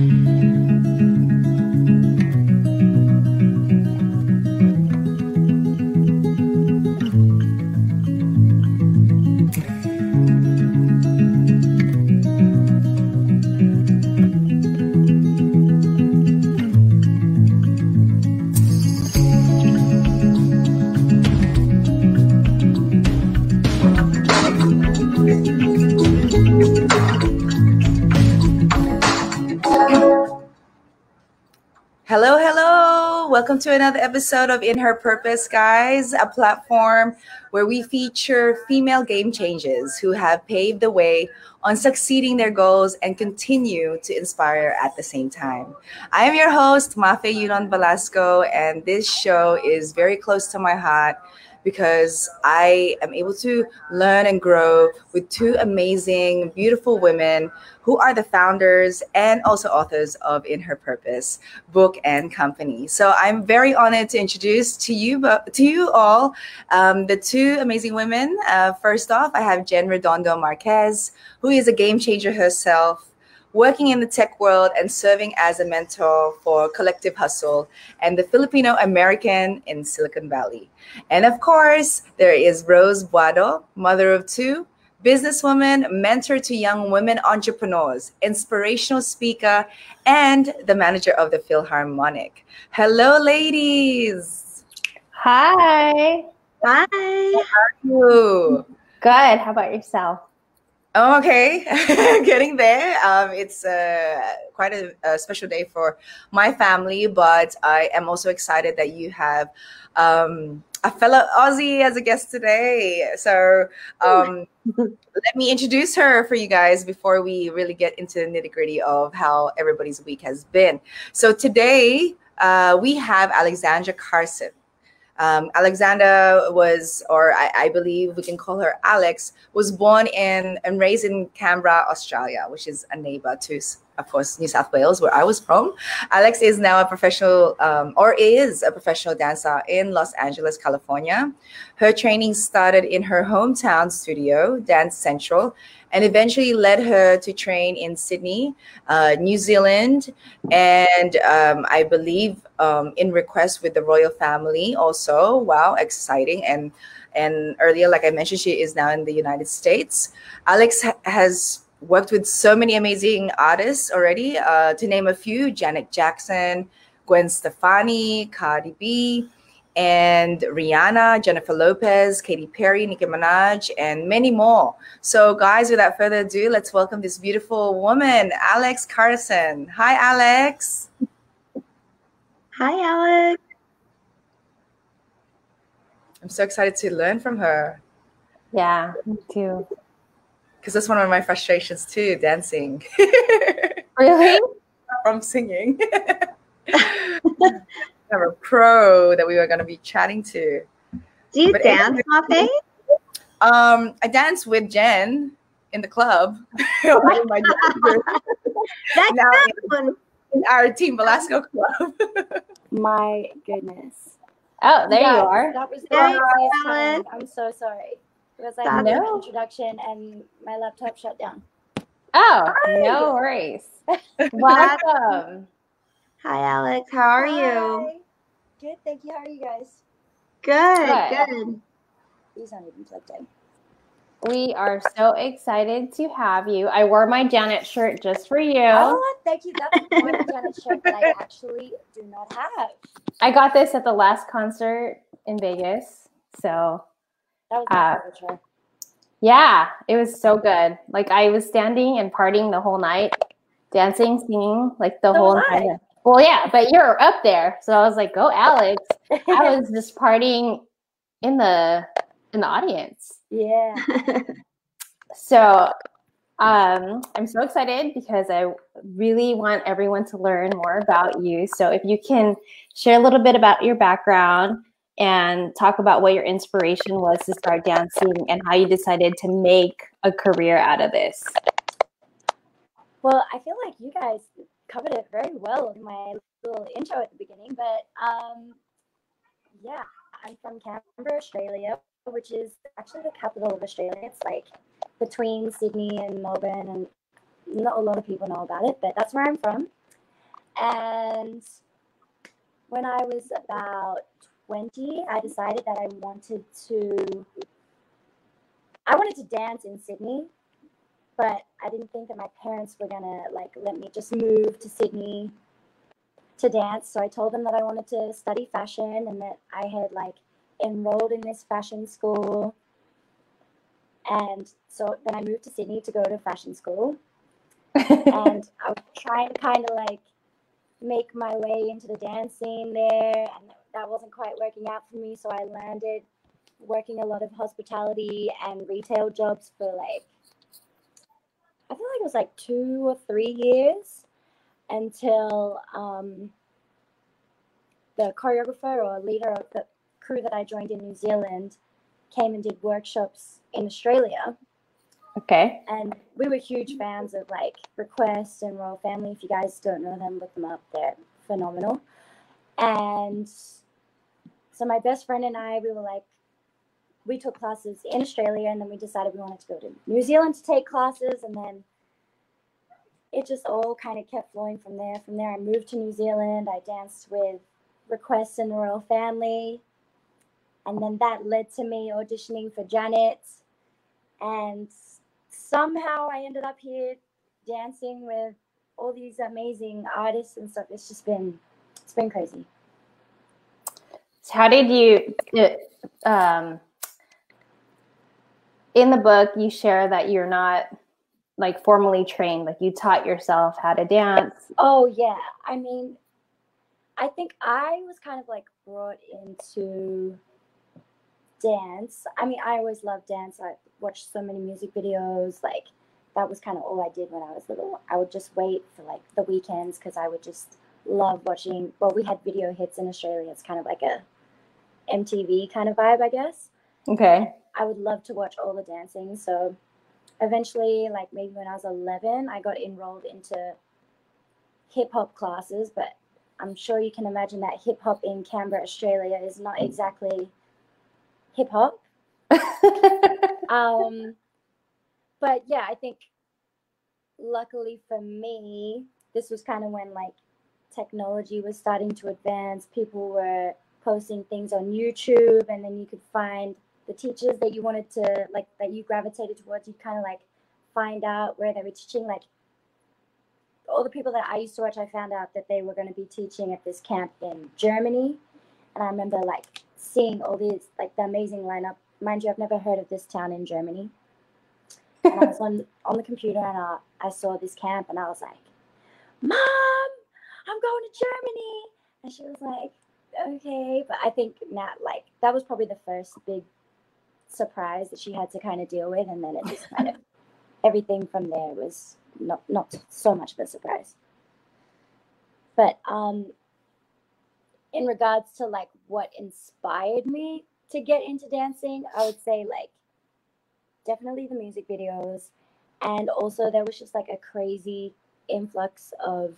Hello, Welcome to another episode of In Her Purpose, guys, a platform where we feature female game changers who have paved the way on succeeding their goals and continue to inspire at the same time. I am your host, Mafe Yunon Velasco, and this show is very close to my heart because I am able to learn and grow with two amazing, beautiful women who are the founders and also authors of In Her Purpose book and company. So I'm very honored to introduce to you, to you all, um, the two amazing women. Uh, first off, I have Jen Redondo Marquez, who is a game changer herself working in the tech world and serving as a mentor for Collective Hustle and the Filipino American in Silicon Valley. And of course, there is Rose Buado, mother of two, businesswoman, mentor to young women entrepreneurs, inspirational speaker, and the manager of the Philharmonic. Hello, ladies. Hi. Hi. How are you? Good. How about yourself? Okay, getting there. Um, it's uh, quite a, a, special day for my family, but I am also excited that you have um, a fellow Aussie as a guest today. So um, let me introduce her for you guys before we really get into the nitty gritty of how everybody's week has been. So today uh, we have Alexandra Carson. Um, Alexandra was, or I, I, believe we can call her Alex, was born in and raised in Canberra, Australia, which is a neighbor to, of course, New South Wales, where I was from. Alex is now a professional, um, or is a professional dancer in Los Angeles, California. Her training started in her hometown studio, Dance Central, and eventually led her to train in Sydney, uh, New Zealand, and um, I believe um, in request with the royal family also. Wow, exciting! And and earlier, like I mentioned, she is now in the United States. Alex ha- has worked with so many amazing artists already. Uh, to name a few: Janet Jackson, Gwen Stefani, Cardi B and Rihanna, Jennifer Lopez, Katy Perry, Nicki Minaj, and many more. So, guys, without further ado, let's welcome this beautiful woman, Alex Carson. Hi, Alex. Hi, Alex. I'm so excited to learn from her. Yeah, me too. Because that's one of my frustrations too, dancing. really? From singing. have a pro that we were going to be chatting to. Do you but dance, Mafe? Um, I dance with Jen in the club. That's now in, in, our Team Velasco club. My goodness. Oh, there yeah, you are. That was the time. I'm so sorry. It was like an no. introduction and my laptop shut down. Oh, Hi. no worries. Welcome. Hi, Alex. How are Hi. you? Good, thank you. How are you guys? Good, good. These aren't even plugged in. We are so excited to have you. I wore my Janet shirt just for you. Oh, thank you. That's one Janet shirt that I actually do not have. I got this at the last concert in Vegas. So that was uh, Yeah, it was so good. Like I was standing and partying the whole night, dancing, singing, like the so whole night. Well, yeah, but you're up there, so I was like, "Go, Alex!" I was just partying in the in the audience. Yeah. so, um, I'm so excited because I really want everyone to learn more about you. So, if you can share a little bit about your background and talk about what your inspiration was to start dancing and how you decided to make a career out of this. Well, I feel like you guys covered it very well in my little intro at the beginning. But um, yeah, I'm from Canberra, Australia, which is actually the capital of Australia. It's like between Sydney and Melbourne, and not a lot of people know about it, but that's where I'm from. And when I was about 20, I decided that I wanted to I wanted to dance in Sydney, but I didn't think that my parents were gonna like let me just move to Sydney to dance. So I told them that I wanted to study fashion and that I had like enrolled in this fashion school. And so then I moved to Sydney to go to fashion school. and I was trying to kind of like make my way into the dance scene there. And that wasn't quite working out for me. So I landed working a lot of hospitality and retail jobs for like, I feel like it was like two or three years until um, the choreographer or leader of the crew that I joined in New Zealand came and did workshops in Australia. Okay. And we were huge fans of like Request and Royal Family. If you guys don't know them, look them up. They're phenomenal. And so my best friend and I, we were like, we took classes in Australia and then we decided we wanted to go to New Zealand to take classes. And then it just all kind of kept flowing from there. From there, I moved to New Zealand. I danced with Request and Royal Family. And then that led to me auditioning for Janet. And somehow I ended up here dancing with all these amazing artists and stuff. It's just been, it's been crazy. So how did you, um, in the book, you share that you're not like formally trained, like you taught yourself how to dance. Oh yeah. I mean, I think I was kind of like brought into dance. I mean, I always loved dance. I watched so many music videos. Like that was kind of all I did when I was little. I would just wait for like the weekends because I would just love watching. Well, we had video hits in Australia. It's kind of like a MTV kind of vibe, I guess. Okay. I would love to watch all the dancing. So eventually, like maybe when I was 11, I got enrolled into hip hop classes, but I'm sure you can imagine that hip hop in Canberra, Australia is not exactly hip hop. um, but yeah, I think luckily for me, this was kind of when like technology was starting to advance. People were posting things on YouTube, and then you could find the teachers that you wanted to like that you gravitated towards. You kind of like find out where they were teaching. Like all the people that I used to watch, I found out that they were going to be teaching at this camp in Germany, and I remember like seeing all these like the amazing lineup. Mind you, I've never heard of this town in Germany. And I was on on the computer and I, I saw this camp and I was like, "Mom, I'm going to Germany," and she was like, "Okay," but I think not like that was probably the first big surprise that she had to kind of deal with, and then it just kind of everything from there was not not so much of a surprise. But um, in regards to like what inspired me to get into dancing, I would say like definitely the music videos, and also there was just like a crazy influx of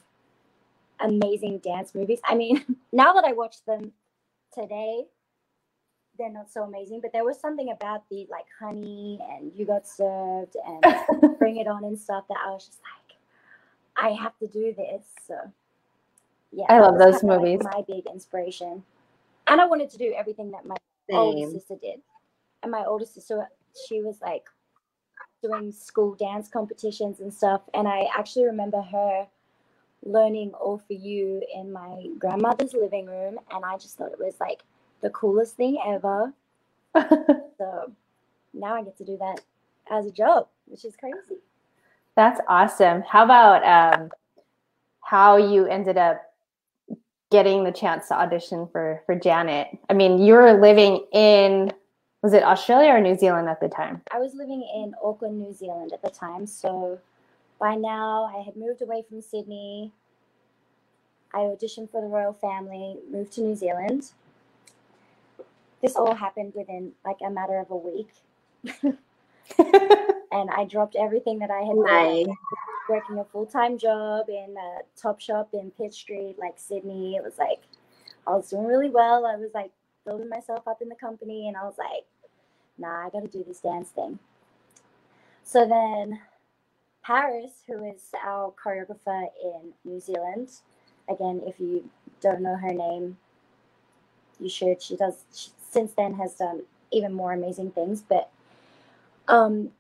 amazing dance movies. I mean, now that I watch them today, they're not so amazing, but there was something about the like honey and you got served and bring it on and stuff that I was just like, I have to do this. So yeah, I love those movies. Like my big inspiration, and I wanted to do everything that my Same. older sister did. And my older sister, she was like doing school dance competitions and stuff, and I actually remember her learning all for you in my grandmother's living room, and I just thought it was like the coolest thing ever. so now I get to do that as a job, which is crazy. That's awesome. How about um, how you ended up getting the chance to audition for for Janet? I mean, you were living in was it Australia or New Zealand at the time? I was living in Auckland, New Zealand at the time. So by now I had moved away from Sydney. I auditioned for the royal family, moved to New Zealand this all happened within like a matter of a week. and I dropped everything that I had nice. Working a full time job in a top shop in Pitt Street, like Sydney. It was like I was doing really well. I was like building myself up in the company, and I was like, nah, I got to do this dance thing. So then Parris, who is our choreographer in New Zealand, again, if you don't know her name, you should. She does. She, since then has done even more amazing things. But um,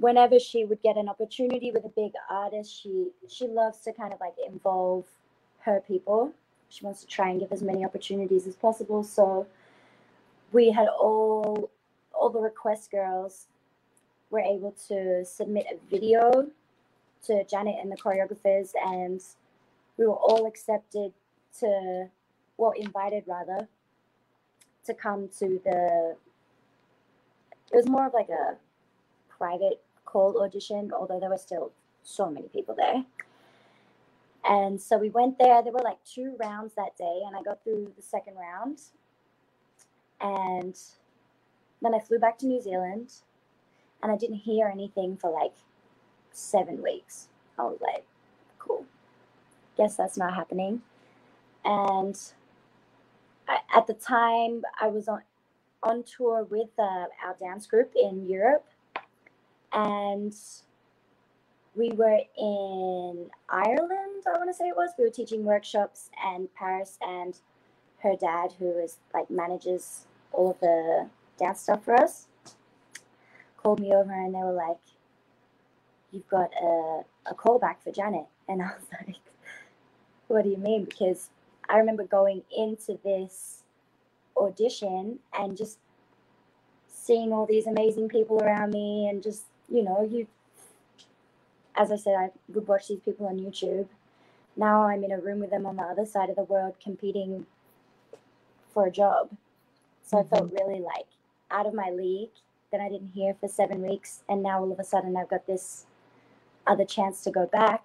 whenever she would get an opportunity with a big artist, she she loves to kind of like involve her people. She wants to try and give as many opportunities as possible. So we had all all the request girls were able to submit a video to Janet and the choreographers, and we were all accepted to, well, invited rather, to come to the. It was more of like a private cold audition, although there were still so many people there. And so we went there. There were like two rounds that day, and I got through the second round. And then I flew back to New Zealand, and I didn't hear anything for like seven weeks. I was like, cool. Guess that's not happening. And I, at the time, I was on on tour with uh, our dance group in Europe, and we were in Ireland. I want to say it was. We were teaching workshops, and Parris and her dad, who is like manages all of the dance stuff for us, called me over, and they were like, "You've got a a callback for Janet," and I was like, "What do you mean?" Because I remember going into this audition and just seeing all these amazing people around me and just you know you as i said i would watch these people on youtube now i'm in a room with them on the other side of the world competing for a job so mm-hmm. i felt really like out of my league that i didn't hear for seven weeks and now all of a sudden i've got this other chance to go back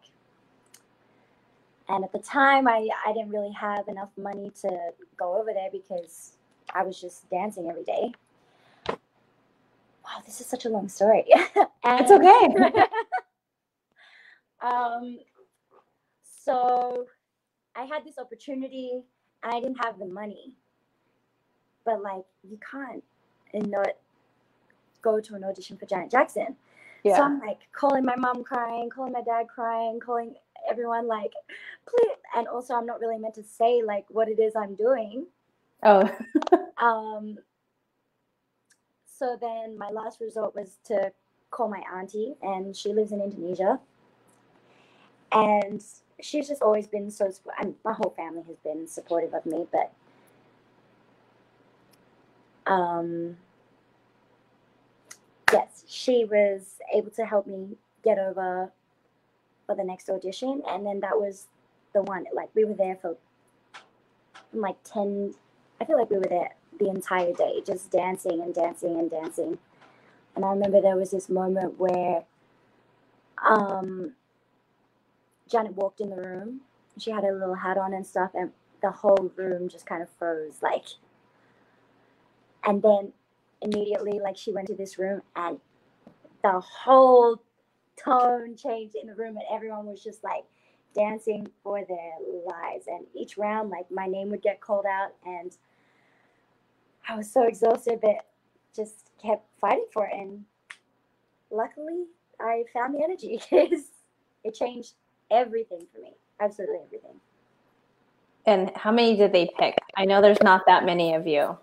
and at the time, I, I didn't really have enough money to go over there because I was just dancing every day. Wow, this is such a long story. it's okay. um, so I had this opportunity and I didn't have the money. But like you can't and not go to an audition for Janet Jackson. Yeah. So I'm like calling my mom crying, calling my dad crying, calling everyone like please and also i'm not really meant to say like what it is i'm doing oh um so then my last resort was to call my auntie and she lives in indonesia and she's just always been so I'm, my whole family has been supportive of me but um yes she was able to help me get over for the next audition, and then that was the one. Like we were there for like ten. I feel like we were there the entire day, just dancing and dancing and dancing. And I remember there was this moment where um, Janet walked in the room. She had a little hat on and stuff, and the whole room just kind of froze. Like, and then immediately, like, she went to this room, and the whole tone changed in the room and everyone was just like dancing for their lives and each round like my name would get called out and i was so exhausted but just kept fighting for it and luckily i found the energy because it changed everything for me absolutely everything and how many did they pick i know there's not that many of you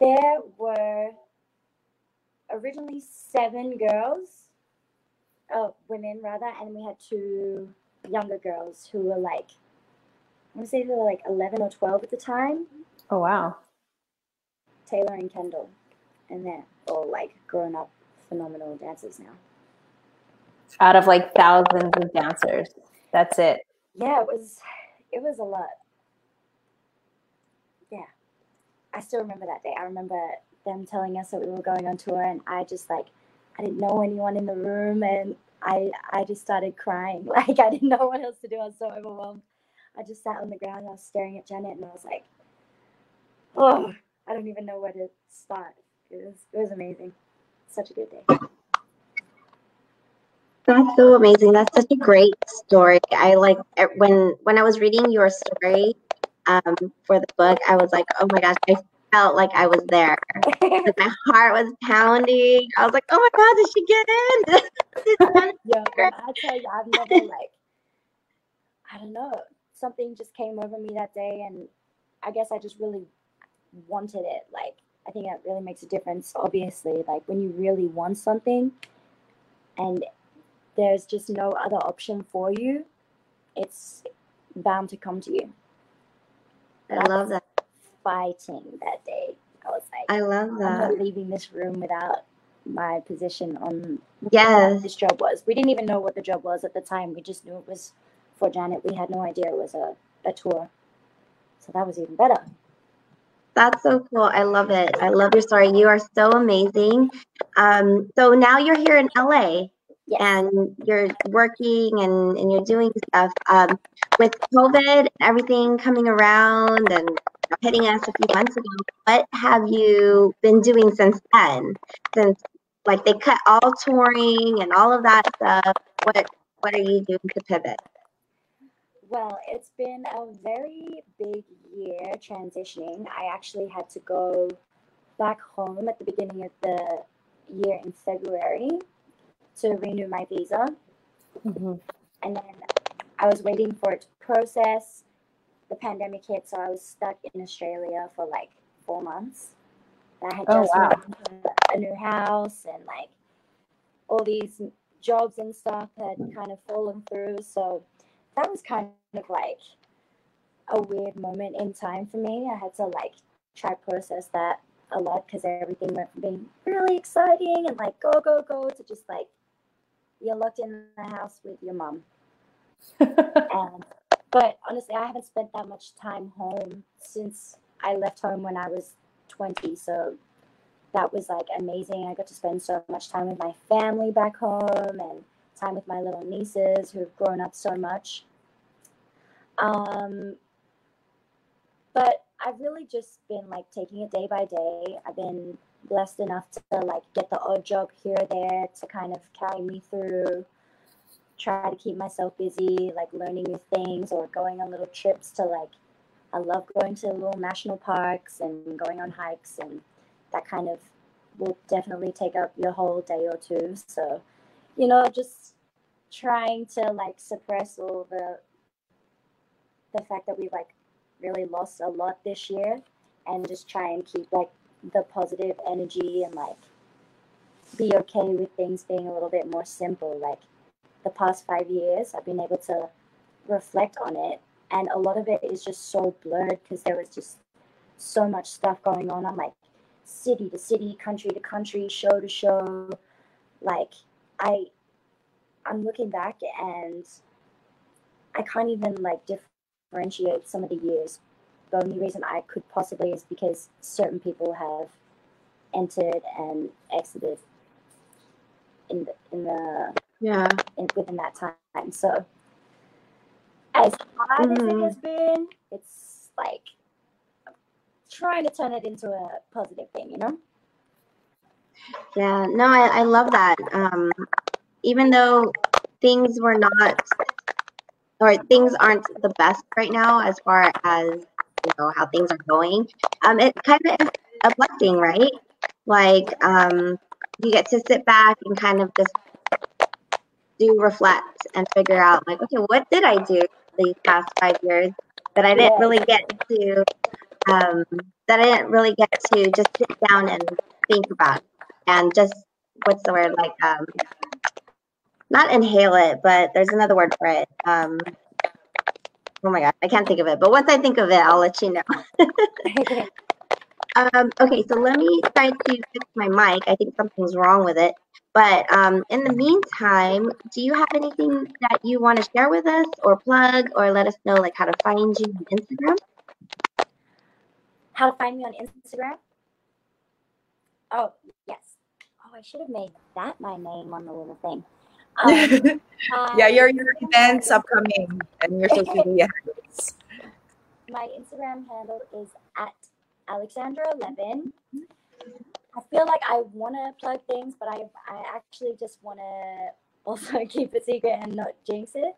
there were originally seven girls uh, women rather, and we had two younger girls who were like, I want to say they were like 11 or 12 at the time. Oh, wow. Taylor and Kendall. And they're all like grown up phenomenal dancers now. Out of like thousands of dancers. That's it. Yeah, it was it was a lot. Yeah. I still remember that day. I remember them telling us that we were going on tour and I just like I didn't know anyone in the room and I I just started crying. Like I didn't know what else to do. I was so overwhelmed. I just sat on the ground and I was staring at Janet and I was like, oh, I don't even know where to start. It was it was amazing. Such a good day. That's so amazing. That's such a great story. I like eh, when when I was reading your story um, for the book. I was like, oh my gosh, I felt like I was there. like my heart was pounding. I was like, oh my God, did she get in? yeah, I tell you, I've never like, I don't know, something just came over me that day, and I guess I just really wanted it. Like, I think that really makes a difference, obviously. Like, when you really want something and there's just no other option for you, it's bound to come to you. I love that. Fighting that day. I was like, I love I'm that. not leaving this room without my position on yeah this job was. We didn't even know what the job was at the time. We just knew it was for Janet. We had no idea it was a, a tour. So that was even better. That's so cool. I love it. I love your story. You are so amazing. Um, so now you're here in LA Yes. and you're working and, and you're doing stuff. Um, with COVID and everything coming around and hitting us a few months ago, what have you been doing since then? Since like they cut all touring and all of that stuff, what what are you doing to pivot? Well, it's been a very big year transitioning. I actually had to go back home at the beginning of the year in February to renew my visa. Mhm. and then I was waiting for it to process. The pandemic hit, so I was stuck in Australia for like four months. I had Oh, just wow. moved a new house, and like all these jobs and stuff had kind of fallen through. So that was kind of like a weird moment in time for me. I had to like try process that a lot because everything went from being really exciting and like go go go to just like you're locked in the house with your mom. And but honestly, I haven't spent that much time home since I left home when I was 20. So that was like amazing. I got to spend so much time with my family back home and time with my little nieces who have grown up so much. Um, but I've really just been like taking it day by day. I've been blessed enough to like get the odd job here or there to kind of carry me through try to keep myself busy, like learning new things or going on little trips to like I love going to little national parks and going on hikes and that kind of will definitely take up your whole day or two. So, you know, just trying to like suppress all the the fact that we like really lost a lot this year and just try and keep like the positive energy and like be okay with things being a little bit more simple like the past five years, I've been able to reflect on it. And a lot of it is just so blurred because there was just so much stuff going on. I'm like city to city, country to country, show to show. Like I I'm looking back and I can't even like differentiate some of the years. The only reason I could possibly is because certain people have entered and exited in the in the Yeah. in, within that time. So, as hard as it Mhm. has been, it's like trying to turn it into a positive thing, you know? Yeah, no, I, I love that. Um, even though things were not, or things aren't the best right now as far as you know how things are going, um, it kind of is a blessing, right? Like, um, you get to sit back and kind of just do reflect and figure out, like, okay, what did I do these past five years that I didn't really get to, um, that I didn't really get to just sit down and think about? And just what's the word like um not inhale it but there's another word for it um oh my god i can't think of it but once i think of it i'll let you know um okay so let me try to fix my mic i think something's wrong with it but um in the meantime do you have anything that you want to share with us or plug or let us know like how to find you on instagram How to find me on Instagram? Oh, yes. Oh, I should have made that my name on the little thing. Um, yeah, your, your events upcoming and your social media handles. My Instagram handle is at Alexandra11. I feel like I want to plug things, but I, I actually just want to also keep it secret and not jinx it.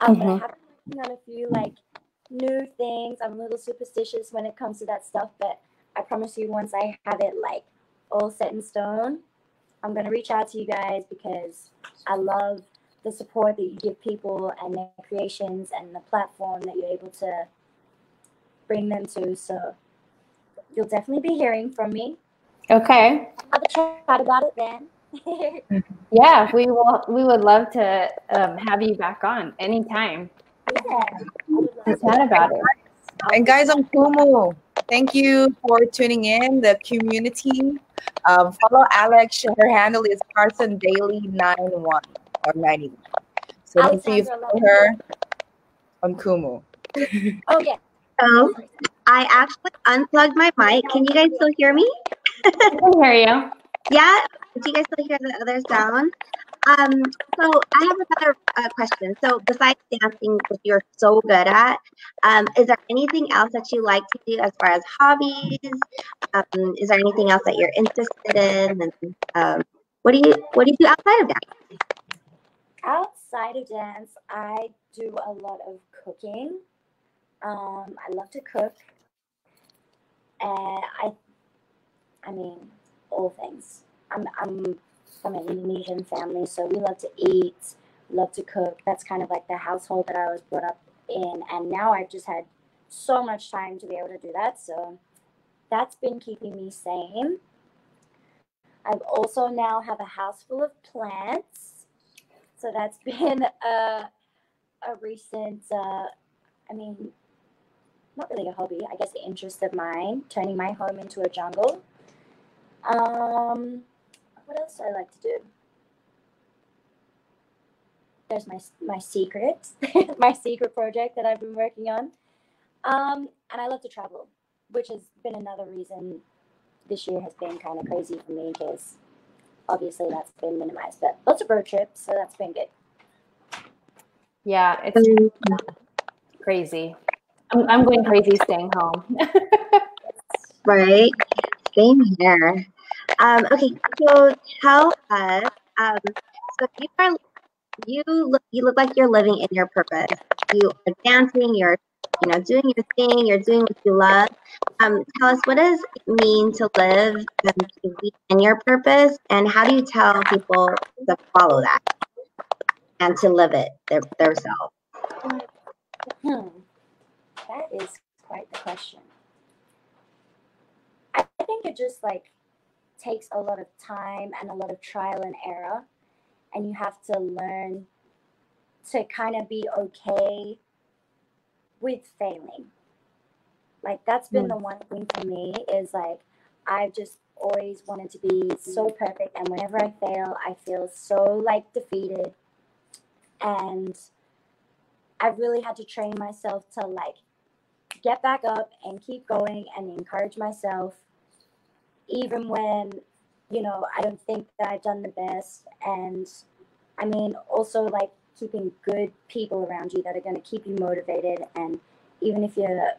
Um, But I have been working on a few like new things. I'm a little superstitious when it comes to that stuff, but I promise you, once I have it like all set in stone, I'm gonna reach out to you guys because I love the support that you give people and their creations and the platform that you're able to bring them to. So you'll definitely be hearing from me. Okay. Have a chat about it then. Yeah, we will. We would love to um, have you back on anytime yeah. to chat about it. And guys on Kumu, thank you for tuning in, the community. Um, follow Alex. Her handle is Carson Daily 91 or 91. So make sure you Alexandra follow her on Kumu. Oh yeah. So I actually unplugged my mic. Can you guys still hear me? I can hear you. Yeah? Do you guys still hear the other sound? Um, so I have another uh, question. So besides dancing, which you're so good at, um, is there anything else that you like to do as far as hobbies? Um, is there anything else that you're interested in? And um, what do you what do you do outside of dance? Outside of dance, I do a lot of cooking. Um, I love to cook, and I, I mean, all things. I'm I'm from an Indonesian family, so we love to eat, love to cook. That's kind of like the household that I was brought up in, and now I've just had so much time to be able to do that. So that's been keeping me sane. I've also now have a house full of plants. So that's been a, a recent, uh, I mean, not really a hobby, I guess, interest of mine, turning my home into a jungle. Um, what else do I like to do? There's my my secret, my secret project that I've been working on. Um, and I love to travel, which has been another reason this year has been kind of crazy for me because obviously that's been minimized. But lots of road trips, so that's been good. Yeah, it's crazy. I'm, I'm going crazy staying home. Right. Same here. Um, okay, so tell us. Um, so you are you look you look like you're living in your purpose. You are dancing. You're you know doing your thing. You're doing what you love. Um, tell us what does it mean to live and to be in your purpose, and how do you tell people to follow that and to live it their, themselves? Hmm. That is quite the question. I think it just like takes a lot of time and a lot of trial and error, and you have to learn to kind of be okay with failing. Like that's been the mm. one thing for me is like I've just always wanted to be so perfect, and whenever I fail, I feel so like defeated, and I've really had to train myself to like get back up and keep going and encourage myself even when you know i don't think that i've done the best. And i mean also like keeping good people around you that are going to keep you motivated. And even if you're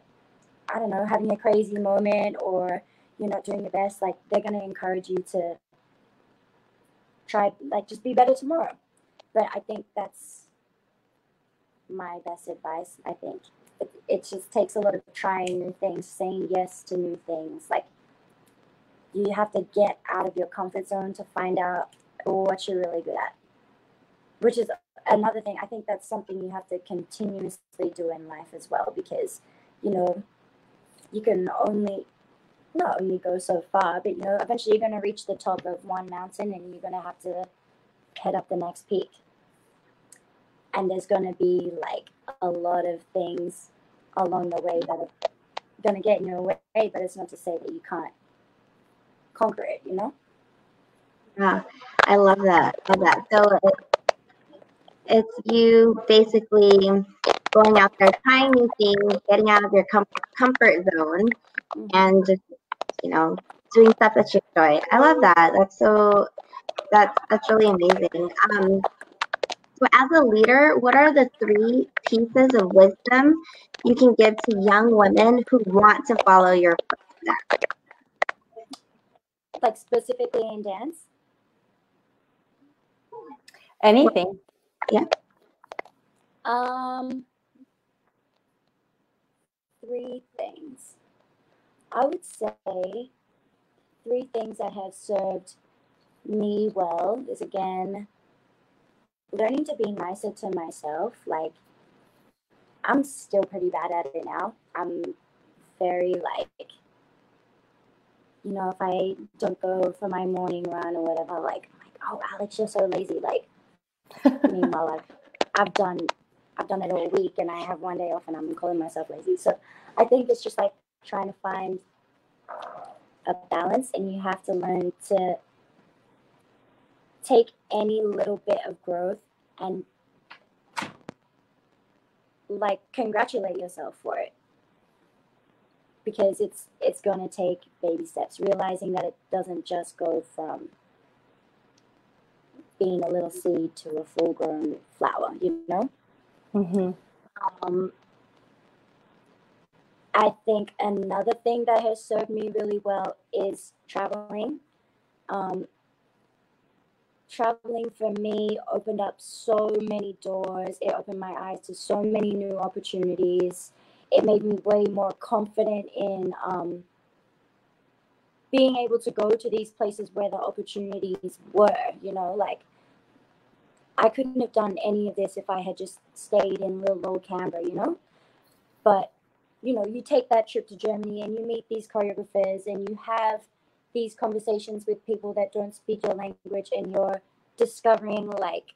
i don't know having a crazy moment or you're not doing your best like they're going to encourage you to try like just be better tomorrow. But i think that's my best advice i think. It, it just takes a lot of trying new things saying yes to new things. Like you have to get out of your comfort zone to find out what you're really good at. Which is another thing i think that's something you have to continuously do in life as well because you know you can only not only go so far but you know eventually you're going to reach the top of one mountain and you're going to have to head up the next peak. And there's going to be like a lot of things along the way that are going to get in your way but it's not to say that you can't conquer it you know Yeah, I love that. Love that. So it, it's you basically going out there, trying new things, getting out of your com- comfort zone, and just you know doing stuff that you enjoy. I love that. That's so. That's that's really amazing. Um, so as a leader, what are the three pieces of wisdom you can give to young women who want to follow your footsteps? Like specifically in dance Anything. Yeah. Um, three things. I would say three things that have served me well is again learning to be nicer to myself. Like, I'm still pretty bad at it now. I'm very like, you know, if I don't go for my morning run or whatever, like, I'm like, oh, Alex, you're so lazy. Like, meanwhile, I've, I've done, I've done it all week, and I have one day off, and I'm calling myself lazy. So, I think it's just like trying to find a balance, and you have to learn to take any little bit of growth and like congratulate yourself for it because it's it's going to take baby steps realizing that it doesn't just go from being a little seed to a full grown flower you know Mm-hmm. um, i think another thing that has served me really well is traveling um, traveling for me opened up so many doors. It opened my eyes to so many new opportunities. It made me way more confident in um, being able to go to these places where the opportunities were. You know, like I couldn't have done any of this if I had just stayed in little old Canberra. You know, but you know, you take that trip to Germany and you meet these choreographers and you have these conversations with people that don't speak your language and you're discovering like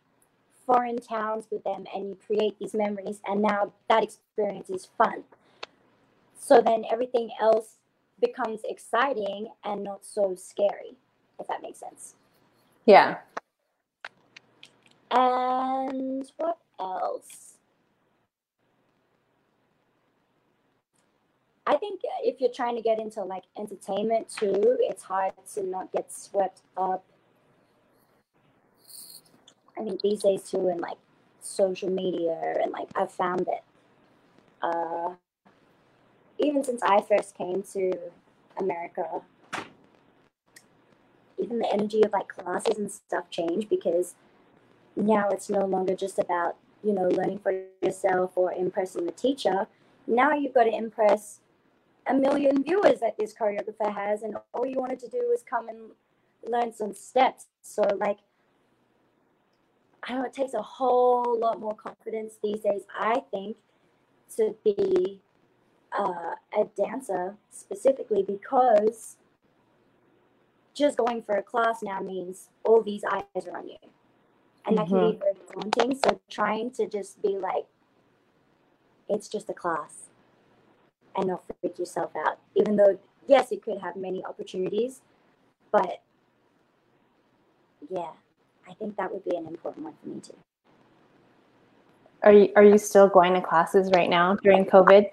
foreign towns with them and you create these memories and now that experience is fun so then everything else becomes exciting and not so scary if that makes sense Yeah. and what else I think if you're trying to get into like entertainment too, it's hard to not get swept up. I think these days too, in like social media, and like I've found that uh, even since I first came to America, even the energy of like classes and stuff changed because now it's no longer just about you know learning for yourself or impressing the teacher. Now you've got to impress a million viewers that this choreographer has, and all you wanted to do was come and learn some steps. So, like, I know it takes a whole lot more confidence these days, I think, to be uh, a dancer specifically because just going for a class now means all these eyes are on you. And that can be very daunting. So, trying to just be like, it's just a class and not freak yourself out. Even though, yes, it could have many opportunities, but yeah, I think that would be an important one for me too. Are you are you still going to classes right now during COVID?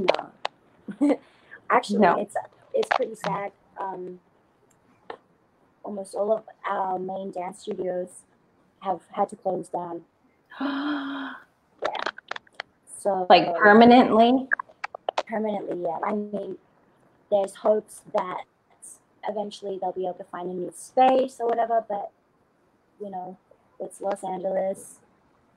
No, actually, No. it's it's pretty sad. Um, almost all of our main dance studios have had to close down. yeah. So like permanently? permanently yeah. I mean, there's hopes that eventually they'll be able to find a new space or whatever, but you know, it's Los Angeles.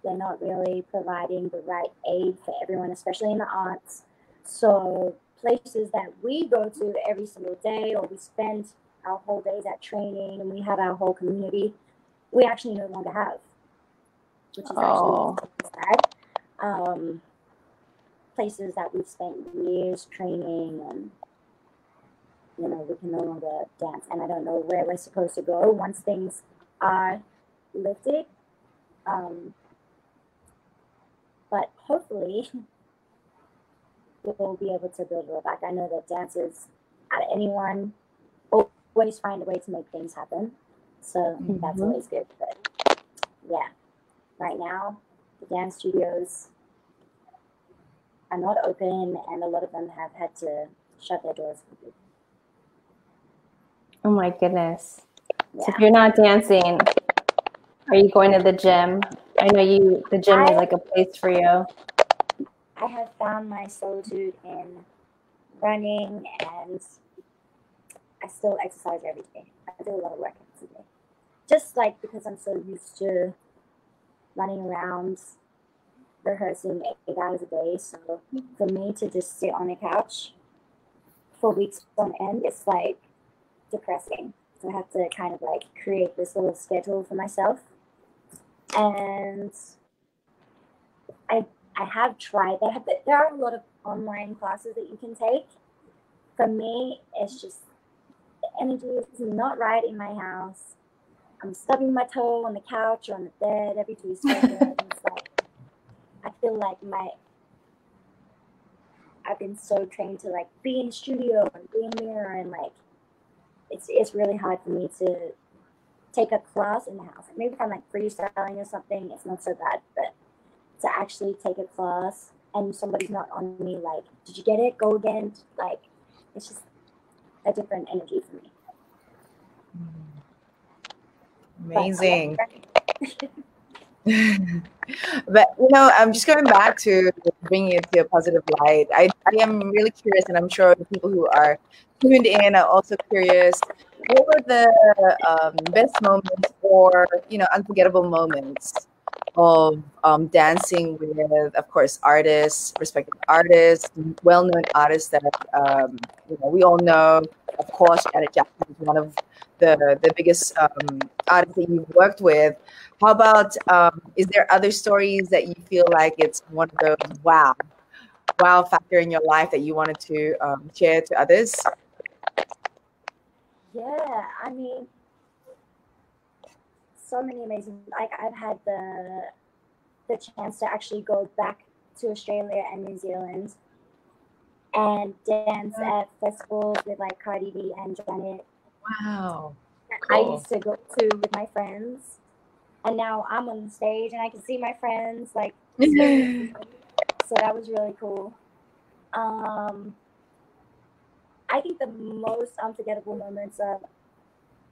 They're not really providing the right aid for everyone, especially in the arts. So places that we go to every single day or we spend our whole days at training and we have our whole community, we actually no longer have. Which is Oh. actually sad. Um, places that we've spent years training and you know we can no longer dance and i don't know where we're supposed to go once things are lifted um, but hopefully we'll be able to build it back i know that dancers out of anyone always find a way to make things happen so that's Mhm. always good but yeah right now the dance studios are not open and a lot of them have had to shut their doors. Oh my goodness. So if you're not dancing, are you going to the gym? I know you the gym is like a place for you. I have found my solitude in running and I still exercise every day. I do a lot of workouts a day. Just like because I'm so used to running around, rehearsing eight hours a day. So for me to just sit on a couch for weeks on end, it's like depressing. So I have to kind of like create this little schedule for myself. And I I have tried. Have there are a lot of online classes that you can take. For me, it's just the energy is not right in my house. I'm stubbing my toe on the couch or on the bed every two seconds. like, I feel like my I've been so trained to like be in studio and be in mirror and like it's it's really hard for me to take a class in the house. Maybe if I'm like freestyling or something, it's not so bad. But to actually take a class and somebody's not on me like, did you get it? Go again. Like it's just a different energy for me. Amazing. but you know, I'm just going back to bringing it to a positive light. I, I am really curious, and I'm sure the people who are tuned in are also curious. What were the um, best moments or you know unforgettable moments of um, dancing with, of course, artists, respected artists, well-known artists that um, you know we all know. Of course, Janet Jackson is one of the the biggest um, artists that you've worked with. How about um, is there other stories that you feel like it's one of those wow, wow factor in your life that you wanted to um, share to others? Yeah, I mean, so many amazing. Like I've had the the chance to actually go back to Australia and New Zealand and dance at festivals with like Cardi B and Janet. Wow. Cool. I used to go to with my friends and now I'm on the stage and I can see my friends like so that was really cool. Um, I think the most unforgettable moments are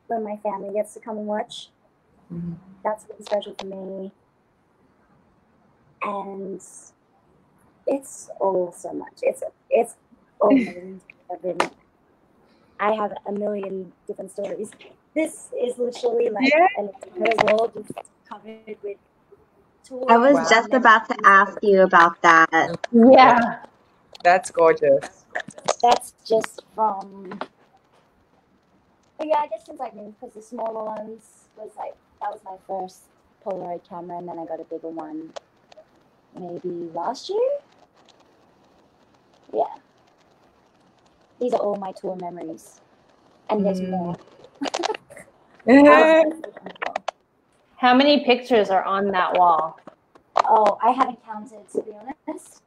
when my family gets to come and watch. Mm-hmm. That's really special for me, and it's all so much. It's it's all been. I have a million different stories this is literally like yeah. an entire wall just covered with tools. I was just about to ask you about that. Yeah. That's gorgeous. That's just from. But yeah, I guess since I like because the smaller ones was like that was my first Polaroid camera, and then I got a bigger one maybe last year. Yeah. These are all my tour memories, and there's mm. more. How many pictures are on that wall? Oh, I haven't counted to be honest.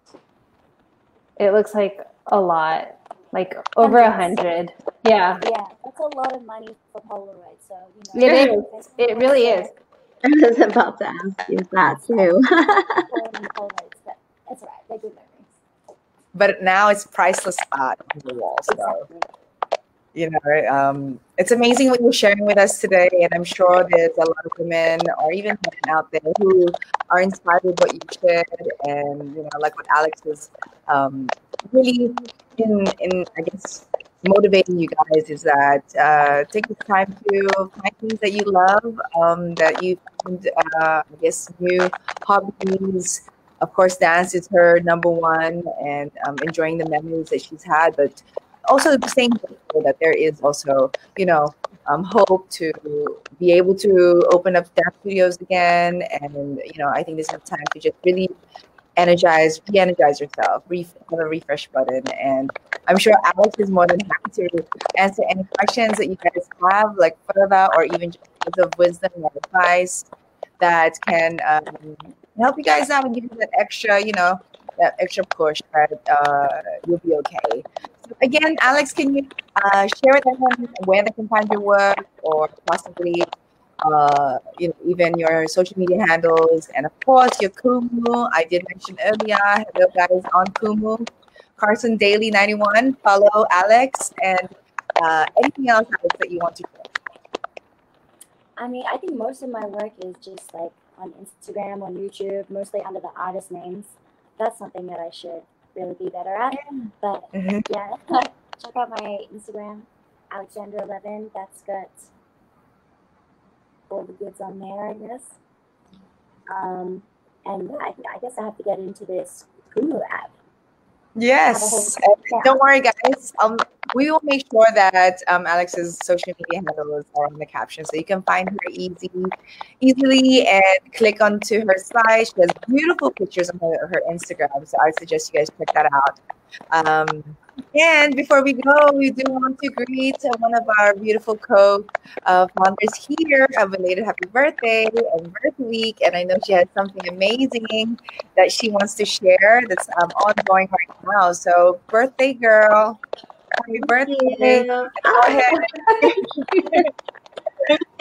It looks like a lot, like over a hundred. Yeah. Yeah, that's a lot of money for Polaroid. So you know, it is. It really is. I was about to ask you that too. That's right. They're good memories. But now it's priceless art on the wall. So. You know, um, it's amazing what you're sharing with us today. And I'm sure there's a lot of women or even men out there who are inspired with what you shared. And, you know, like what Alex was um, really in, in, I guess, motivating you guys is that uh, take the time to find things that you love, um, that you find, uh, I guess, new hobbies. Of course, dance is her number one, and um, enjoying the memories that she's had. But also the same that there is also, you know, um, hope to be able to open up dance studios again. And, you know, I think this is time to just really energize, re-energize yourself, re- have a refresh button. And I'm sure Alex is more than happy to answer any questions that you guys have, like further or even just of wisdom or advice that can um, help you guys out and give you that extra, you know, that extra push that uh, you'll be okay. So again, Alex, can you uh, share with everyone where they can find your work or possibly uh, you know, even your social media handles and of course your Kumu. I did mention earlier, hello guys on Kumu. Carson Daily 91, follow Alex and uh, anything else Alex, that you want to share. I mean, I think most of my work is just like on Instagram, on YouTube, mostly under the artist names that's something that I should really be better at. But mm-hmm. yeah, check out my Instagram, Alexandra11. That's got all the goods on there, I guess. Um, and I, I guess I have to get into this Kumu app. Yes. Don't worry, guys. Um, we will make sure that um, Alex's social media handles are in the caption, so you can find her easy, easily, and click onto her site. She has beautiful pictures on her, her Instagram, so I suggest you guys check that out. Um, and before we go, we do want to greet one of our beautiful co-founders here. A belated happy birthday and birth week, and I know she has something amazing that she wants to share that's um, ongoing right now. So, birthday girl, happy birthday! Go ahead.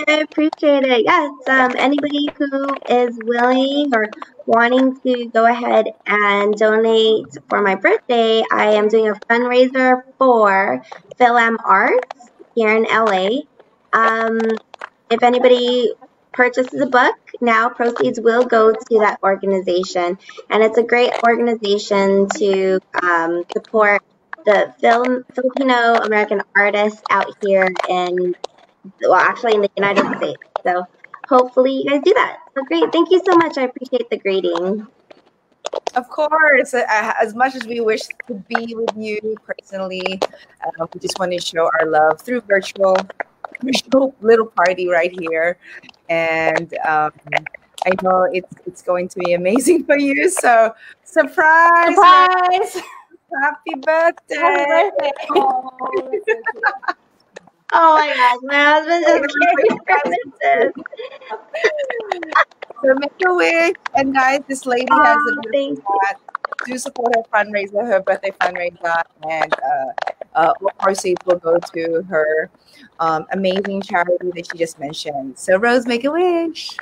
I appreciate it. Yes, um, anybody who is willing or wanting to go ahead and donate for my birthday, I am doing a fundraiser for FilAm Arts here in LA. Um, if anybody purchases a book, now proceeds will go to that organization, and it's a great organization to um, support the film Filipino American artists out here in well, actually in the United States. So hopefully you guys do that. So great. Thank you so much. I appreciate the greeting. Of course, uh, as much as we wish to be with you personally, uh, we just want to show our love through virtual, virtual little party right here, and um, I know it's it's going to be amazing for you. So surprise! Surprise! Happy birthday! Happy birthday! Oh, that's so cute. Oh my gosh, my husband just keeps promises. So make a wish, and guys, this lady has a Oh, beautiful thank hat. Do support her fundraiser, her birthday fundraiser, and uh, uh, all proceeds will go to her um, amazing charity that she just mentioned. So, Rose, make a wish.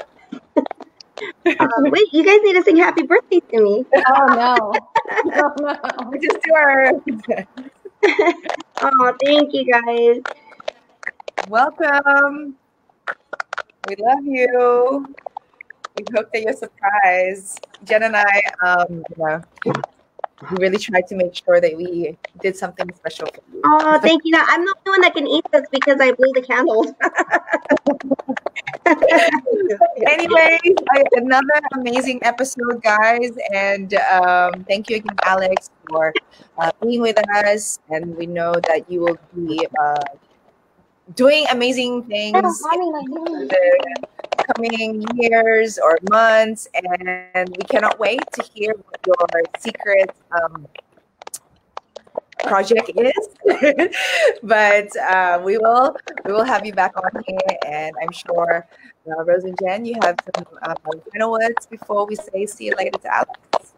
Um, wait, you guys need to sing happy birthday to me. Oh no! Oh no! Just do our Oh, thank you guys. Welcome. We love you. We hope that you're surprised. Jen and I, um, you know, we really tried to make sure that we did something special for you. Oh, thank you. I'm the only one that can eat this because I blew the candles. anyway, another amazing episode, guys, and um, thank you again, Alex, for uh, being with us. And we know that you will be uh, doing amazing things in the coming years or months, and we cannot wait to hear what your secret um, project is. but uh, we will we will have you back on here, and I'm sure uh, Rose and Jen, you have some um, final words before we say see you later to Alex.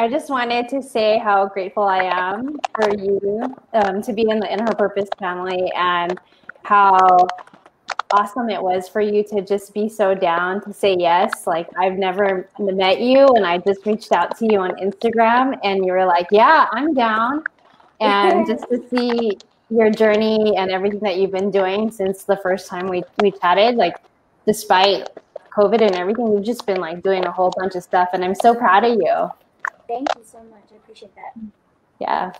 I just wanted to say how grateful I am for you um, to be in the In Her Purpose family and how awesome it was for you to just be so down to say yes. Like, I've never met you, and I just reached out to you on Instagram, and you were like, Yeah, I'm down. And just to see your journey and everything that you've been doing since the first time we, we chatted, like, despite COVID and everything, you've just been like doing a whole bunch of stuff, and I'm so proud of you. Thank you so much. I appreciate that. Yeah.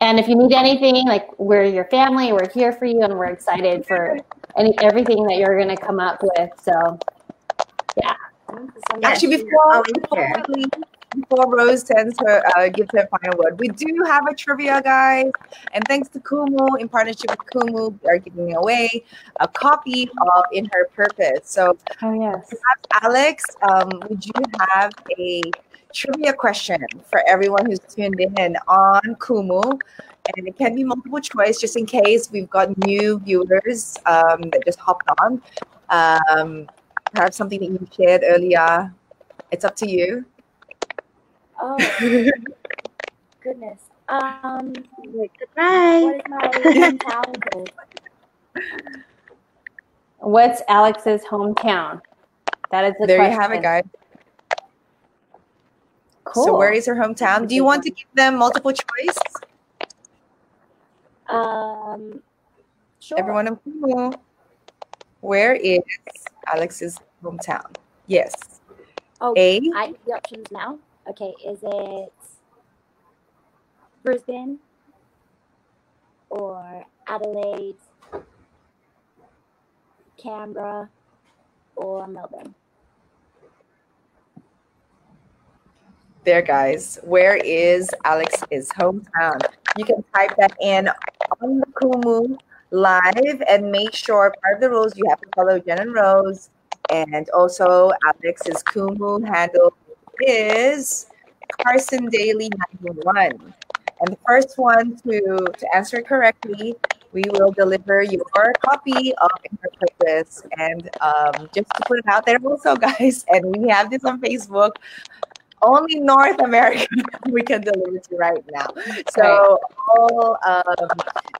And if you need anything, like we're your family, we're here for you, and we're excited for any everything that you're gonna come up with. So, yeah. So. Actually, before, always before, here. we leave, before Rose sends her uh, gives her final word, we do have a trivia, guys. And thanks to Kumu, in partnership with Kumu, we are giving away a copy of In Her Purpose. So, Oh yes. Alex, um, would you have a trivia question for everyone who's tuned in on Kumu? And it can be multiple choice, just in case we've got new viewers um, that just hopped on. Um, perhaps something that you shared earlier. It's up to you. Oh, goodness. Um, Goodbye. what is my hometown? What's Alex's hometown? That is the there question. you have it, guys. Cool. So, where is her hometown? Do you want to give them multiple choice? Um, sure. Everyone. Where is Alex's hometown? Yes. Oh, A. I the options now. Okay, is it Brisbane or Adelaide, Canberra, or Melbourne? There, guys. Where is Alex's hometown? You can type that in on the Kumu live and make sure part of the rules you have to follow Jen and Rose. And also Alex's Kumu handle is Carson Daily 911. And the first one to, to answer correctly, we will deliver your copy of In Her Purpose. And um, just to put it out there also, guys, and we have this on Facebook, only North America we can deliver to right now. So all um,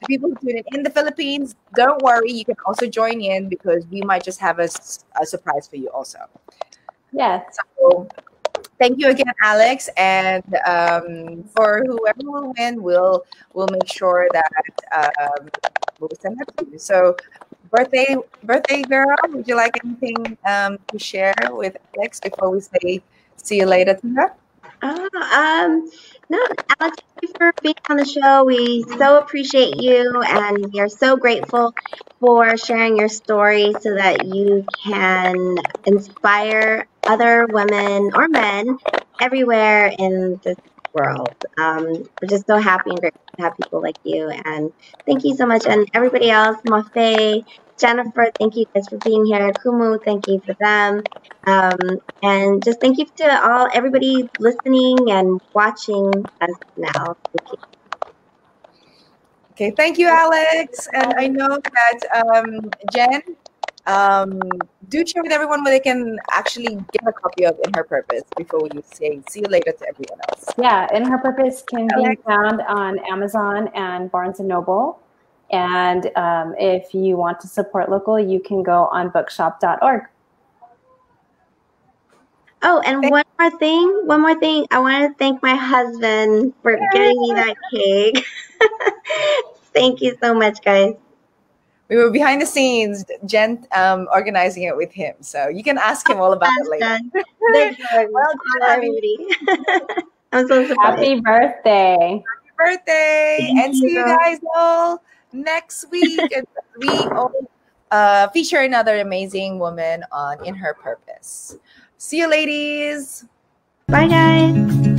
the people tune in the Philippines, don't worry, you can also join in because we might just have a, a surprise for you also. Yes. So thank you again, Alex, and um, for whoever will win, we'll we'll make sure that um, we'll send that to you. So birthday birthday girl, would you like anything um, to share with Alex before we say? See you later, Tina. Oh, um, no, Alex, thank you for being on the show. We so appreciate you, and we are so grateful for sharing your story so that you can inspire other women or men everywhere in this world. Um, we're just so happy and grateful to have people like you, and thank you so much. And everybody else, Mafe, Jennifer, thank you guys for being here. Kumu, thank you for them. Um, and just thank you to all everybody listening and watching us now. Thank you. Okay, thank you, Alex. And I know that um, Jen, um, do share with everyone where they can actually get a copy of In Her Purpose before we say see you later to everyone else. Yeah, In Her Purpose can Alex. be found on Amazon and Barnes and Noble. And um, if you want to support local, you can go on bookshop.org. Oh, and one more thing, one more thing. I want to thank my husband for getting me that cake. thank you so much, guys. We were behind the scenes, Jen um, organizing it with him. So you can ask him all about it later. well done, everybody. I'm so surprised. Happy birthday. Happy birthday. Thank and you. see you guys all next week. and we all, uh, feature another amazing woman on In Her Purpose. See you, ladies. Bye, guys.